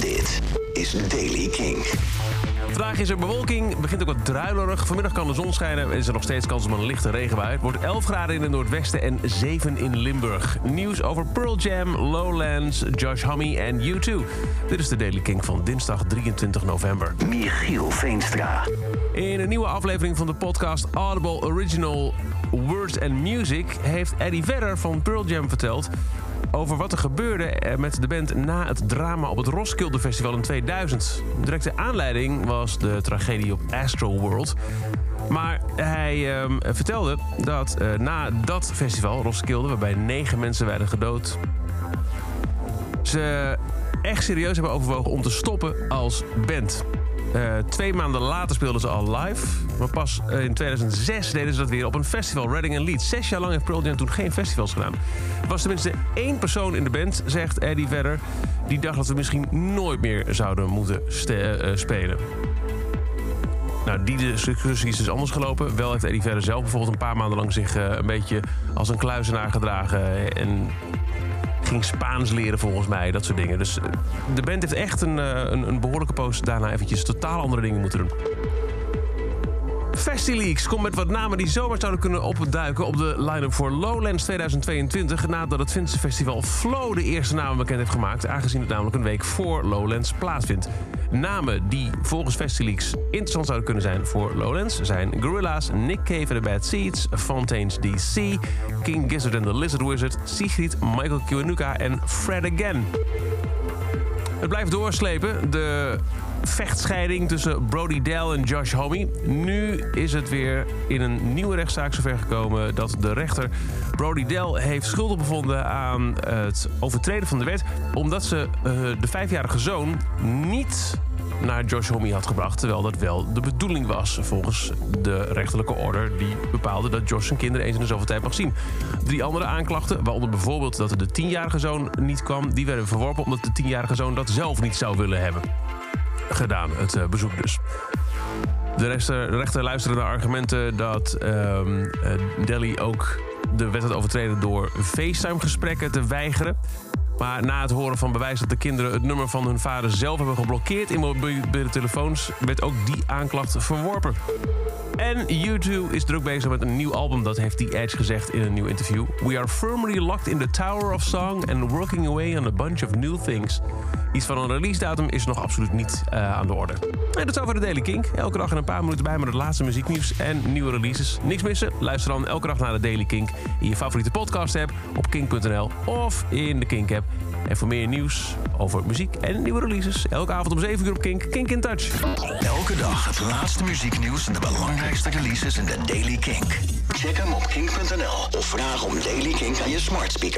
Dit is Daily King. Vandaag is er bewolking, het begint ook wat druilerig. Vanmiddag kan de zon schijnen en is er nog steeds kans op een lichte regenbui. Het wordt 11 graden in het noordwesten en 7 in Limburg. Nieuws over Pearl Jam, Lowlands, Josh Homme en U2. Dit is de Daily King van dinsdag 23 november. Michiel Veenstra. In een nieuwe aflevering van de podcast Audible Original Words and Music... heeft Eddie Vedder van Pearl Jam verteld over wat er gebeurde eh, met de band na het drama op het Roskilde Festival in 2000. De directe aanleiding was de tragedie op Astro World. Maar hij ehm, vertelde dat eh, na dat festival, Roskilde, waarbij negen mensen werden gedood, ze echt serieus hebben overwogen om te stoppen als band. Eh, twee maanden later speelden ze al live. Maar pas eh, in 2006 deden ze dat weer op een festival, Reading and Leeds. Zes jaar lang heeft Pearl toen geen festivals gedaan. Er was tenminste één persoon in de band, zegt Eddie verder... die dacht dat we misschien nooit meer zouden moeten uh, spelen. Nou, die discussie is dus anders gelopen. Wel heeft Eddie verder zelf bijvoorbeeld een paar maanden lang zich een beetje als een kluizenaar gedragen. En ging Spaans leren volgens mij, dat soort dingen. Dus de band heeft echt een, een, een behoorlijke post daarna eventjes totaal andere dingen moeten doen. FestiLeaks komt met wat namen die zomaar zouden kunnen opduiken op de line-up voor Lowlands 2022. Nadat het Finse festival Flow de eerste namen bekend heeft gemaakt, aangezien het namelijk een week voor Lowlands plaatsvindt. Namen die volgens FestiLeaks interessant zouden kunnen zijn voor Lowlands zijn Gorilla's, Nick Cave and the Bad Seeds, Fontaines DC, King Gizzard and the Lizard Wizard, Sigrid, Michael Kiwanuka en Fred Again. Het blijft doorslepen. De vechtscheiding tussen Brody Dell en Josh Homme. Nu is het weer in een nieuwe rechtszaak zover gekomen dat de rechter Brody Dell heeft schuldig bevonden aan het overtreden van de wet. Omdat ze uh, de vijfjarige zoon niet naar Josh Homme had gebracht. Terwijl dat wel de bedoeling was volgens de rechterlijke order die bepaalde dat Josh zijn kinderen eens in de zoveel tijd mag zien. Drie andere aanklachten, waaronder bijvoorbeeld dat de tienjarige zoon niet kwam, die werden verworpen omdat de tienjarige zoon dat zelf niet zou willen hebben gedaan, het uh, bezoek dus. De rechter, de rechter luisterde naar argumenten dat um, uh, Delhi ook de wet had overtreden door FaceTime-gesprekken te weigeren. Maar na het horen van bewijs dat de kinderen het nummer van hun vader zelf hebben geblokkeerd in mobiele telefoons, werd ook die aanklacht verworpen. En U2 is druk bezig met een nieuw album, dat heeft The Edge gezegd in een nieuw interview. We are firmly locked in the tower of song and working away on a bunch of new things. Iets van een release datum is nog absoluut niet uh, aan de orde. En dat is over de Daily Kink. Elke dag in een paar minuten bij met het laatste muzieknieuws en nieuwe releases. Niks missen? Luister dan elke dag naar de Daily Kink in je favoriete podcast app op kink.nl of in de Kink app. En voor meer nieuws over muziek en nieuwe releases, elke avond om 7 uur op Kink, Kink in Touch. Elke dag het laatste muzieknieuws en de belangrijkste releases in de Daily Kink. Check hem op kink.nl of vraag om Daily Kink aan je smart speaker.